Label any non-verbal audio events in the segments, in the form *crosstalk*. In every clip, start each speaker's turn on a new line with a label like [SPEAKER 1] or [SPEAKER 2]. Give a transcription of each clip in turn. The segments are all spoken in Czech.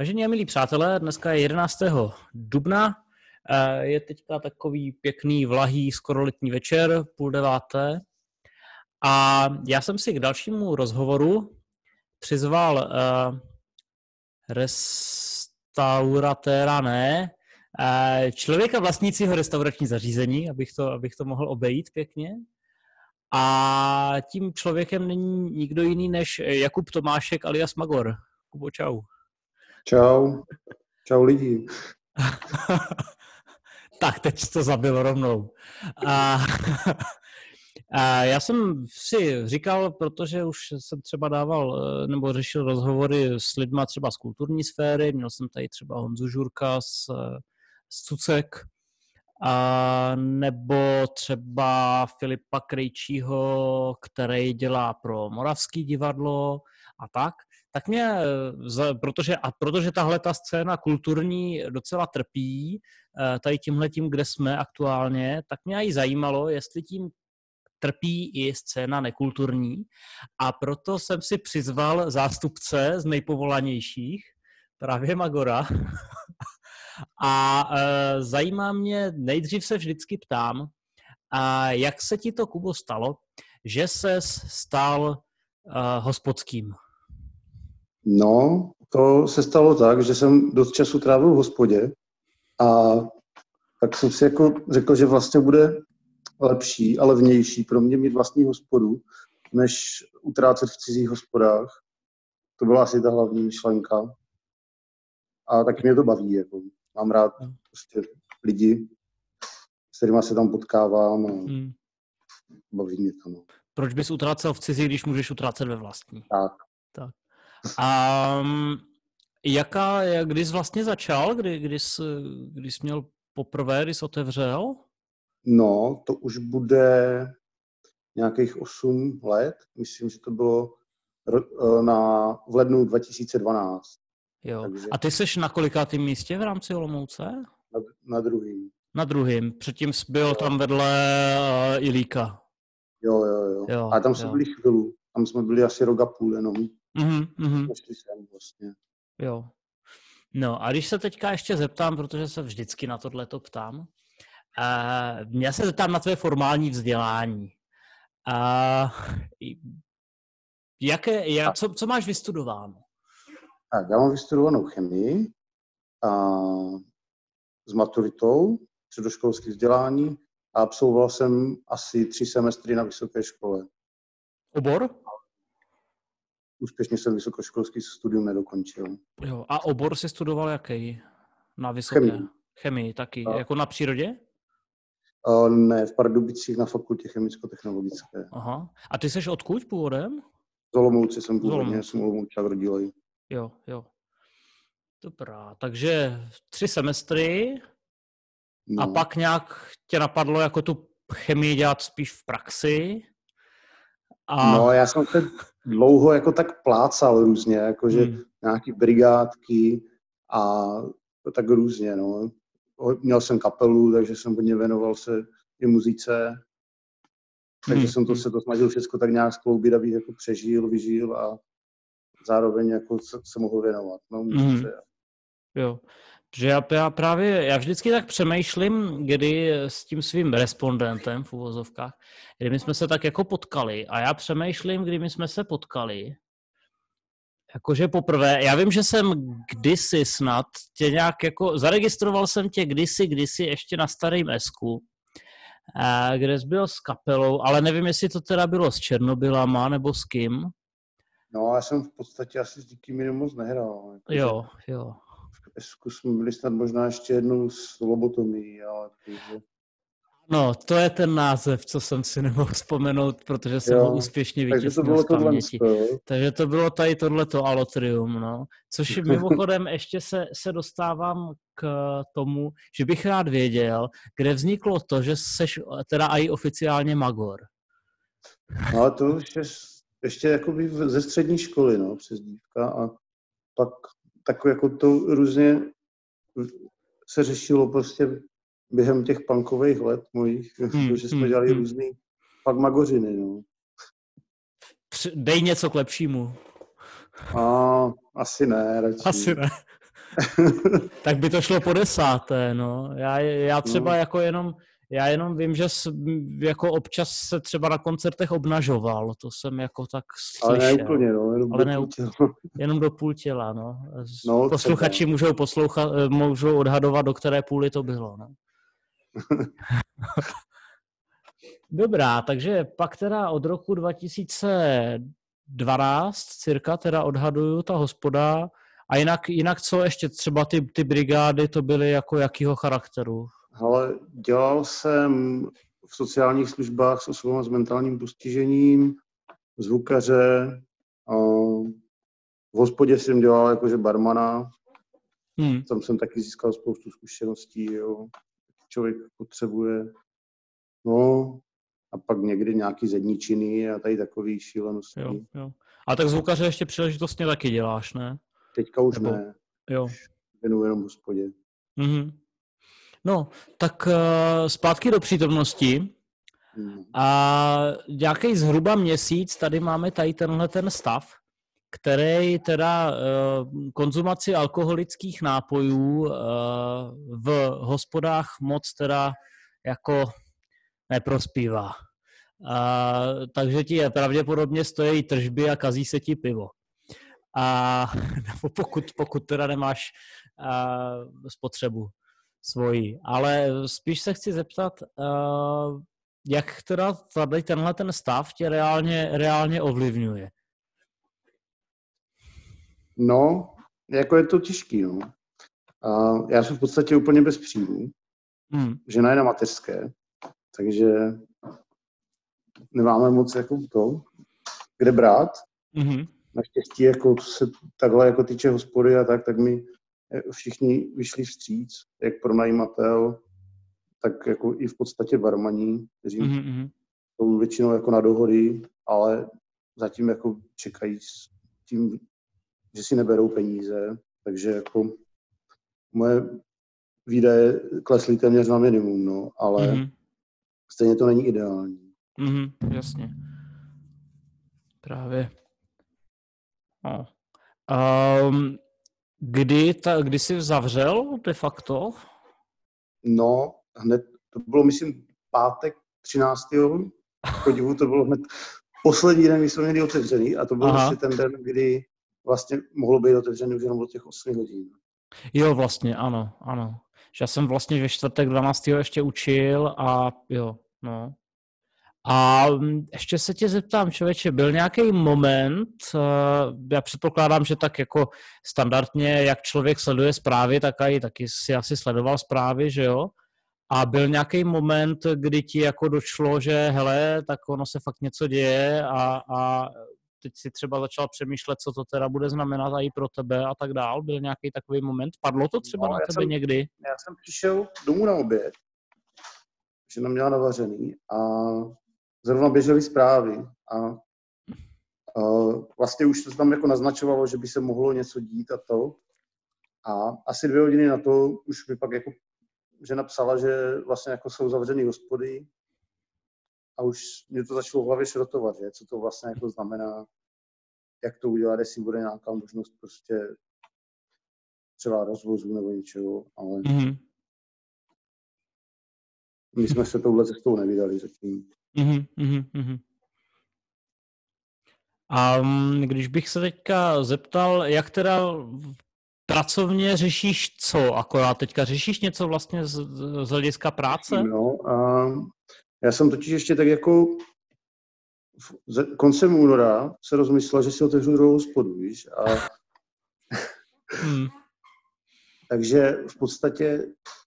[SPEAKER 1] Vážení a milí přátelé, dneska je 11. dubna, eh, je teďka takový pěkný, vlahý, skoro letní večer, půl deváté. A já jsem si k dalšímu rozhovoru přizval uh, restauratéra, ne, uh, člověka vlastnícího restaurační zařízení, abych to, abych to mohl obejít pěkně. A tím člověkem není nikdo jiný než Jakub Tomášek alias Magor. Kubo, čau.
[SPEAKER 2] Čau. Čau lidi. *laughs*
[SPEAKER 1] tak, teď to zabil rovnou. A, *laughs* a já jsem si říkal, protože už jsem třeba dával eh, nebo řešil rozhovory s lidma třeba z kulturní sféry, měl jsem tady třeba Honzu Žurka z, z Cucek, a nebo třeba Filipa Krejčího, který dělá pro Moravský divadlo a tak, tak mě, protože, a protože tahle ta scéna kulturní docela trpí eh, tady tímhle tím, kde jsme aktuálně, tak mě i zajímalo, jestli tím trpí i scéna nekulturní a proto jsem si přizval zástupce z nejpovolanějších, právě Magora. *laughs* a e, zajímá mě, nejdřív se vždycky ptám, a jak se ti to, Kubo, stalo, že se stal uh, hospodským?
[SPEAKER 2] No, to se stalo tak, že jsem dost času trávil v hospodě a tak jsem si jako řekl, že vlastně bude lepší a levnější pro mě mít vlastní hospodu, než utrácet v cizích hospodách. To byla asi ta hlavní myšlenka. A taky mě to baví. Jako. Mám rád prostě lidi, s kterými se tam potkávám a hmm. baví mě to. No.
[SPEAKER 1] Proč bys utrácel v cizí, když můžeš utrácet ve vlastní?
[SPEAKER 2] Tak.
[SPEAKER 1] tak. A jaká, kdy jsi vlastně začal, kdy, kdy, jsi, kdy jsi měl poprvé, kdy jsi otevřel?
[SPEAKER 2] No, to už bude nějakých 8 let. Myslím, že to bylo eh, na, v lednu 2012.
[SPEAKER 1] Jo. Takže... A ty jsi na kolikátém místě v rámci Olomouce?
[SPEAKER 2] Na, na druhým.
[SPEAKER 1] Na druhým. Předtím jsi byl jo. tam vedle uh, Ilíka.
[SPEAKER 2] Jo, jo, jo. jo a tam jsme jo. byli chvíli. Tam jsme byli asi rok a půl jenom.
[SPEAKER 1] Mm-hmm.
[SPEAKER 2] Jsem vlastně.
[SPEAKER 1] Jo. No a když se teďka ještě zeptám, protože se vždycky na tohle to ptám, uh, já se zeptám na tvé formální vzdělání. Uh, jaké, jak, co, co máš vystudováno?
[SPEAKER 2] Tak, já mám vystudovanou chemii a s maturitou, středoškolské vzdělání a absolvoval jsem asi tři semestry na vysoké škole.
[SPEAKER 1] Obor?
[SPEAKER 2] Úspěšně jsem vysokoškolský studium nedokončil.
[SPEAKER 1] Jo, a obor si studoval jaký? Na vysoké?
[SPEAKER 2] Chemii.
[SPEAKER 1] Chemii taky. A... Jako na přírodě?
[SPEAKER 2] Uh, ne, v Pardubicích na fakultě chemicko-technologické.
[SPEAKER 1] Aha. A ty jsi odkud původem?
[SPEAKER 2] Z Olomouce jsem původně, jsem Olomoučák rodilej.
[SPEAKER 1] Jo, jo. Dobrá, takže tři semestry no. a pak nějak tě napadlo jako tu chemii dělat spíš v praxi?
[SPEAKER 2] A... No, já jsem se dlouho jako tak plácal různě, jakože hmm. nějaký brigádky a tak různě, no. Měl jsem kapelu, takže jsem hodně věnoval se i muzice, takže hmm. jsem to, se to snažil všechno tak nějak skloubit, abych jako přežil, vyžil a zároveň jako se, se mohl věnovat. No,
[SPEAKER 1] hmm. Jo. Že já, já právě, já vždycky tak přemýšlím, kdy s tím svým respondentem v uvozovkách, kdy my jsme se tak jako potkali a já přemýšlím, kdy my jsme se potkali, jakože poprvé, já vím, že jsem kdysi snad tě nějak jako, zaregistroval jsem tě kdysi, kdysi ještě na starém esku, kde jsi byl s kapelou, ale nevím, jestli to teda bylo s Černobylama nebo s kým.
[SPEAKER 2] No, já jsem v podstatě asi s nikým moc nehrál.
[SPEAKER 1] Jako, jo, jo.
[SPEAKER 2] Zkusím byli snad možná ještě jednou s lobotomí, ale.
[SPEAKER 1] No, to je ten název, co jsem si nemohl vzpomenout, protože jsem jo, ho úspěšně vytěsnil z paměti. Takže to bylo tady tohleto alotrium, no. Což *laughs* mimochodem ještě se, se dostávám k tomu, že bych rád věděl, kde vzniklo to, že seš teda i oficiálně Magor.
[SPEAKER 2] No, to ještě, ještě jakoby ze střední školy, no, přes dívka a pak tak jako to různě se řešilo prostě během těch punkových let mojich, hmm, že jsme hmm, dělali hmm. různý pak magořiny, no.
[SPEAKER 1] Dej něco k lepšímu.
[SPEAKER 2] A, asi ne, radši.
[SPEAKER 1] Asi ne. *laughs* tak by to šlo po desáté, no. Já, já třeba no. jako jenom, já jenom vím, že s, jako občas se třeba na koncertech obnažoval, to jsem jako tak slyšel.
[SPEAKER 2] Ale ne úplně, no, jenom
[SPEAKER 1] Ale
[SPEAKER 2] do
[SPEAKER 1] ne,
[SPEAKER 2] půl těla. *laughs*
[SPEAKER 1] jenom do půl těla, no.
[SPEAKER 2] No,
[SPEAKER 1] Posluchači
[SPEAKER 2] třeba.
[SPEAKER 1] můžou poslouchat, eh, můžou odhadovat, do které půly to bylo, no. *laughs* Dobrá, takže pak teda od roku 2012 cirka teda odhaduju ta hospoda a jinak, jinak co ještě třeba ty, ty brigády to byly jako jakýho charakteru?
[SPEAKER 2] Ale dělal jsem v sociálních službách s osobou s mentálním postižením, zvukaře, a v hospodě jsem dělal jakože barmana,
[SPEAKER 1] Hmm.
[SPEAKER 2] tam jsem taky získal spoustu zkušeností, jo. Člověk potřebuje. No, a pak někdy nějaký zedničiny a tady takový šílenosti.
[SPEAKER 1] Jo, jo. A tak zvukaře ještě příležitostně taky děláš, ne?
[SPEAKER 2] Teďka už
[SPEAKER 1] Nebo-
[SPEAKER 2] ne,
[SPEAKER 1] Jo.
[SPEAKER 2] věnuju jenom hospodě.
[SPEAKER 1] Mhm. No, tak uh, zpátky do přítomnosti.
[SPEAKER 2] Hmm.
[SPEAKER 1] A nějaký zhruba měsíc tady máme tady tenhle ten stav, který teda uh, konzumaci alkoholických nápojů uh, v hospodách moc teda jako neprospívá. Uh, takže ti je pravděpodobně stojí tržby a kazí se ti pivo. A *laughs* nebo pokud, pokud teda nemáš uh, spotřebu svoji. Ale spíš se chci zeptat, uh, jak teda tady tenhle ten stav tě reálně, reálně ovlivňuje?
[SPEAKER 2] No, jako je to těžký, no. A já jsem v podstatě úplně bez příjmu.
[SPEAKER 1] Hmm.
[SPEAKER 2] Žena je na mateřské, takže nemáme moc jako to, kde brát.
[SPEAKER 1] Mhm.
[SPEAKER 2] Naštěstí, jako co se takhle jako týče hospody a tak, tak mi eh, všichni vyšli vstříc, jak pronajímatel, tak jako i v podstatě barmaní, kteří
[SPEAKER 1] Mhm, mhm.
[SPEAKER 2] jsou většinou jako na dohody, ale zatím jako čekají s tím, že si neberou peníze, takže jako moje výdaje klesly téměř na minimum, no, ale
[SPEAKER 1] Mhm.
[SPEAKER 2] stejně to není ideální.
[SPEAKER 1] Mhm, jasně. Právě. No. Um, kdy, ta, kdy jsi zavřel de facto?
[SPEAKER 2] No, hned, to bylo, myslím, pátek 13. podivu, to bylo hned poslední den, kdy jsme měli otevřený a to byl
[SPEAKER 1] Aha.
[SPEAKER 2] vlastně ten den, kdy vlastně mohlo být otevřený už jenom od těch 8 hodin.
[SPEAKER 1] Jo, vlastně, ano, ano. Že já jsem vlastně ve čtvrtek 12. ještě učil a jo, no. A ještě se tě zeptám, člověče, byl nějaký moment, eh, já předpokládám, že tak jako standardně, jak člověk sleduje zprávy, tak i taky si asi sledoval zprávy, že jo? A byl nějaký moment, kdy ti jako došlo, že hele, tak ono se fakt něco děje a, a teď si třeba začal přemýšlet, co to teda bude znamenat i pro tebe a tak dál. Byl nějaký takový moment? Padlo to třeba
[SPEAKER 2] No,
[SPEAKER 1] na tebe
[SPEAKER 2] jsem-
[SPEAKER 1] někdy?
[SPEAKER 2] Já jsem přišel domů na oběd, žena měla navařený a zrovna běžely zprávy a, a vlastně už to tam jako naznačovalo, že by se mohlo něco dít a to. A asi dvě hodiny na to už mi pak jako žena psala, že vlastně jako jsou zavřený hospody a už mě to začalo v hlavě šrotovat, že? co to vlastně jako znamená, jak to udělat, jestli bude nějaká možnost prostě třeba rozvozu nebo něčeho, ale
[SPEAKER 1] Mhm.
[SPEAKER 2] My jsme se touhle cestou nevydali zatím.
[SPEAKER 1] Mhm, mhm, mhm. A mm, když bych se teďka zeptal, jak teda pracovně řešíš co akorát teďka? Řešíš něco vlastně z, z hlediska práce?
[SPEAKER 2] No, a já jsem totiž ještě tak jako v koncem února se rozmyslel, že si otevřu druhou hospodu, víš, a *laughs*
[SPEAKER 1] Hmm. *laughs*
[SPEAKER 2] takže v podstatě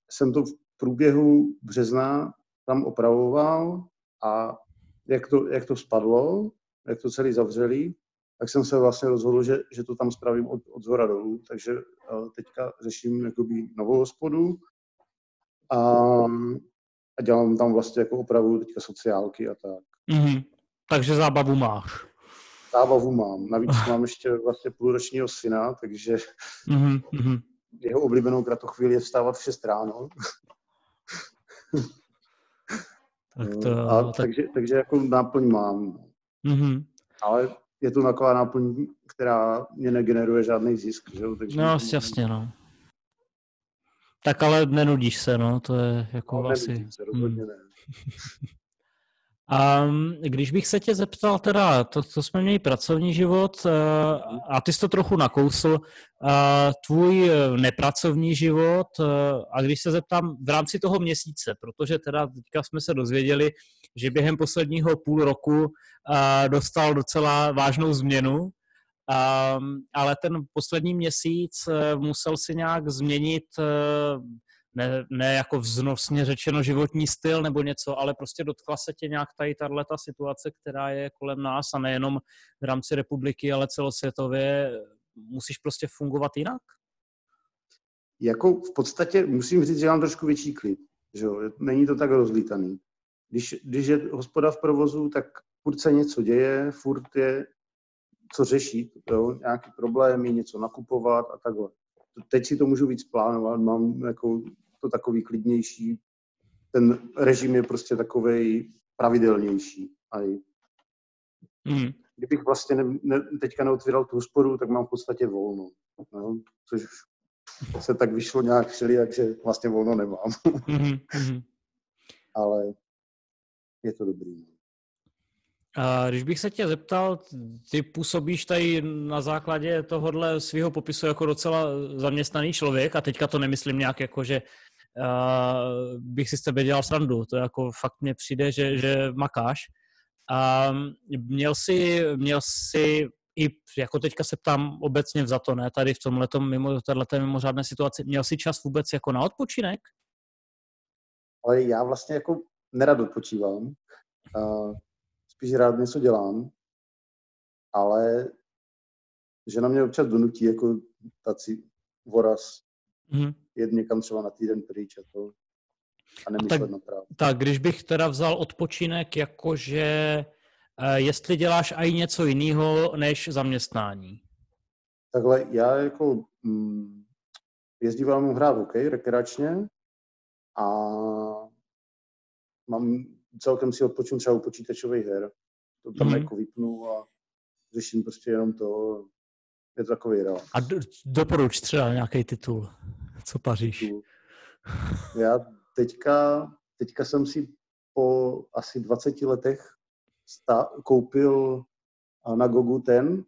[SPEAKER 2] jsem to v průběhu března tam opravoval a jak to, jak to spadlo, jak to celý zavřeli, tak jsem se vlastně rozhodl, že, že to tam spravím od, od zhora dolů, takže eh, teďka řeším jakoby novou hospodu a, a dělám tam vlastně jako opravu teďka sociálky a tak.
[SPEAKER 1] Mhm. Takže zábavu máš.
[SPEAKER 2] Zábavu mám. Navíc *laughs* mám ještě vlastně půlročního syna, takže
[SPEAKER 1] Mhm, mhm.
[SPEAKER 2] jeho oblíbenou kratochvíli je vstávat v 6 ráno. *laughs*
[SPEAKER 1] Tak to,
[SPEAKER 2] a
[SPEAKER 1] tak,
[SPEAKER 2] takže, takže jako náplň mám.
[SPEAKER 1] mhm.
[SPEAKER 2] Ale je to taková náplň, která mě negeneruje žádný zisk. Že? Takže
[SPEAKER 1] No, jasně, no. Tak ale nenudíš se, no, to je jako
[SPEAKER 2] no,
[SPEAKER 1] asi...
[SPEAKER 2] Se, rozhodně hmm. ne. *laughs*
[SPEAKER 1] A když bych se tě zeptal, teda, to, to jsme měli pracovní život eh, a ty jsi to trochu nakousl, eh, tvůj eh, nepracovní život a když se zeptám v rámci toho měsíce, protože teda teďka jsme se dozvěděli, že během posledního půl roku dostal docela vážnou změnu, ale ten poslední měsíc musel si nějak změnit ne, ne jako vznosně řečeno životní styl nebo něco, ale prostě dotkla se tě nějak tady tato situace, která je kolem nás a nejenom v rámci republiky, ale celosvětově, musíš prostě fungovat jinak?
[SPEAKER 2] Jako v podstatě musím říct, že mám trošku větší klid. Že jo? Není to tak rozlítaný. Když, když je hospoda v provozu, tak furt se něco děje, furt je co řešit, jo? nějaký problémy, něco nakupovat a takhle. Teď si to můžu víc plánovat, mám jako to takový klidnější. Ten režim je prostě takový pravidelnější. A mm. Kdybych vlastně ne, ne, teďka neotvíral tu hospodu, tak mám v podstatě volno. No, což se tak vyšlo nějak všelijak, že vlastně volno nemám. mm-hmm. *laughs* Ale je to dobrý.
[SPEAKER 1] Když bych se tě zeptal, ty působíš tady na základě tohohle svého popisu jako docela zaměstnaný člověk a teďka to nemyslím nějak jako, že bych si s tebe dělal srandu. To jako fakt mně přijde, že, že makáš. A měl jsi, měl jsi i, jako teďka se ptám obecně za to, ne, tady v tomhle mimo, mimořádné situaci, měl jsi čas vůbec jako na odpočinek?
[SPEAKER 2] Ale já vlastně jako nerad odpočívám. Uh, spíš rád něco dělám, ale žena mě občas donutí jako tací voraz mm-hmm. jet někam třeba na týden pryč a to a nemyslet tak, na práci.
[SPEAKER 1] Tak, když bych teda vzal odpočinek, jakože uh, jestli děláš i něco jiného než zaměstnání?
[SPEAKER 2] Takhle, já jako mm, jezdívám hrát hokej rekreačně a mám celkem si odpočnu třeba u počítačových her. To tam mm. jako vypnu a řeším prostě jenom to. Je to takový relax.
[SPEAKER 1] A do, doporuč třeba nějaký titul. Co paříš?
[SPEAKER 2] Já teďka, teďka jsem si po asi 20 letech sta- koupil na Gogu ten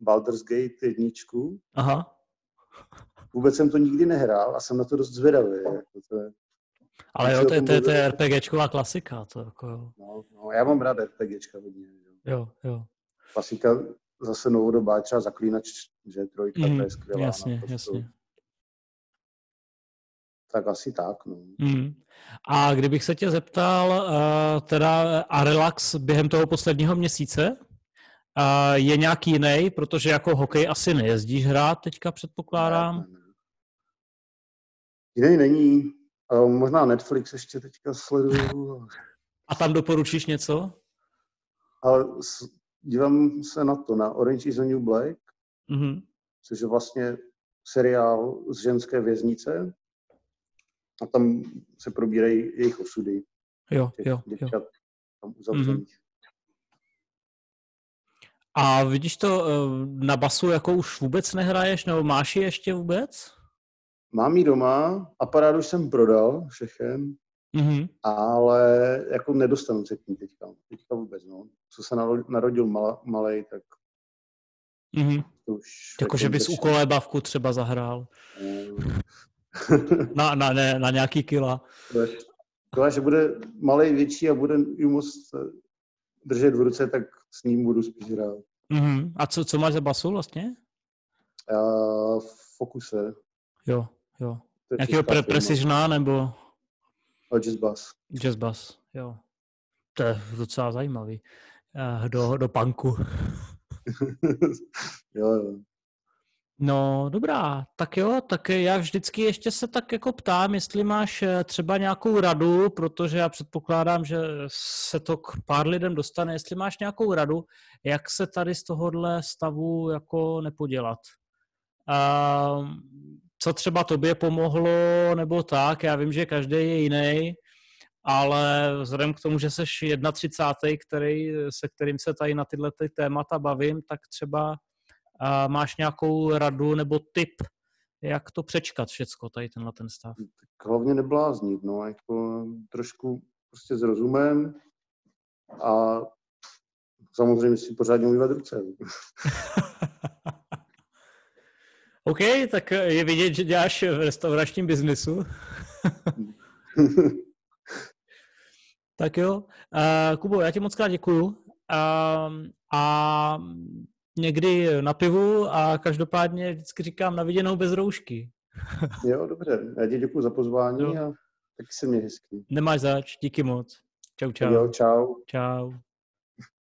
[SPEAKER 2] Baldur's Gate jedničku.
[SPEAKER 1] Aha.
[SPEAKER 2] Vůbec jsem to nikdy nehrál a jsem na to dost zvědavý. Jako to je,
[SPEAKER 1] ale jo, to je, to, je, to je RPGčková klasika. To jako jo.
[SPEAKER 2] No, no, já mám rád RPGčka hodně.
[SPEAKER 1] Jo, jo. jo.
[SPEAKER 2] Klasika zase novodobá, třeba Zaklínač, že trojka, mm, to je mhm, skvělá.
[SPEAKER 1] Jasně, naprosto. jasně.
[SPEAKER 2] Tak asi tak, no.
[SPEAKER 1] Mm. A kdybych se tě zeptal, uh, teda a relax během toho posledního měsíce, uh, je nějaký jiný, protože jako hokej asi nejezdíš hrát teďka, předpokládám. Ne, ne, ne.
[SPEAKER 2] Jiný není. Možná Netflix ještě teďka sleduju.
[SPEAKER 1] A tam doporučíš něco?
[SPEAKER 2] Ale dívám se na to, na Orange is the New Black, mm-hmm. což je vlastně seriál z ženské věznice. A tam se probírají jejich osudy.
[SPEAKER 1] Jo, jo, děvčat jo. tam uzavřených. Mm-hmm. A vidíš to eh, na basu, jako už vůbec nehraješ, nebo máš ji ještě vůbec?
[SPEAKER 2] Mám ji doma, aparát už jsem prodal všechen, mm-hmm. ale jako nedostanu se k ní teďka. Teďka vůbec, no. Co se narodil mal, malej, tak
[SPEAKER 1] mm-hmm. to už... Jako, že bys u kolébavku třeba zahrál. *laughs* na, na, ne, na nějaký kila.
[SPEAKER 2] To, že bude malej větší a bude ji moc držet v ruce, tak s ním budu spíš hrát.
[SPEAKER 1] Mm-hmm. A co, co máš za basu vlastně?
[SPEAKER 2] Uh, fokuse.
[SPEAKER 1] Jo, jo. Nějakého pre- Precisiona nebo?
[SPEAKER 2] No, jazz bass.
[SPEAKER 1] Jazz bass, jo. To je docela zajímavý. Uh, do, do punku. *laughs*
[SPEAKER 2] jo, jo.
[SPEAKER 1] No, dobrá, tak jo, tak já vždycky ještě se tak jako ptám, jestli máš eh, třeba nějakou radu, protože já předpokládám, že se to k pár lidem dostane, jestli máš nějakou radu, jak se tady z tohohle stavu jako nepodělat. A co třeba tobě pomohlo, nebo tak, já vím, že každý je jiný, ale vzhledem k tomu, že jsi 31. Který, se kterým se tady na tyhle ty témata bavím, tak třeba a máš nějakou radu nebo tip, jak to přečkat všecko, tady tenhle ten stav?
[SPEAKER 2] Tak hlavně nebláznit, no, jako trošku prostě s rozumem a samozřejmě si pořádně umývat ruce. *laughs* *laughs*
[SPEAKER 1] OK, tak je vidět, že děláš v restauračním biznesu. *laughs* tak jo. Uh, Kubo, já ti moc krát děkuju. Uh, a někdy na pivu a každopádně vždycky říkám na viděnou bez roušky.
[SPEAKER 2] jo, dobře. Já ti děkuji za pozvání jo. a taky se mě hezky.
[SPEAKER 1] Nemáš zač, díky moc. Čau, čau.
[SPEAKER 2] Jo, čau.
[SPEAKER 1] Čau.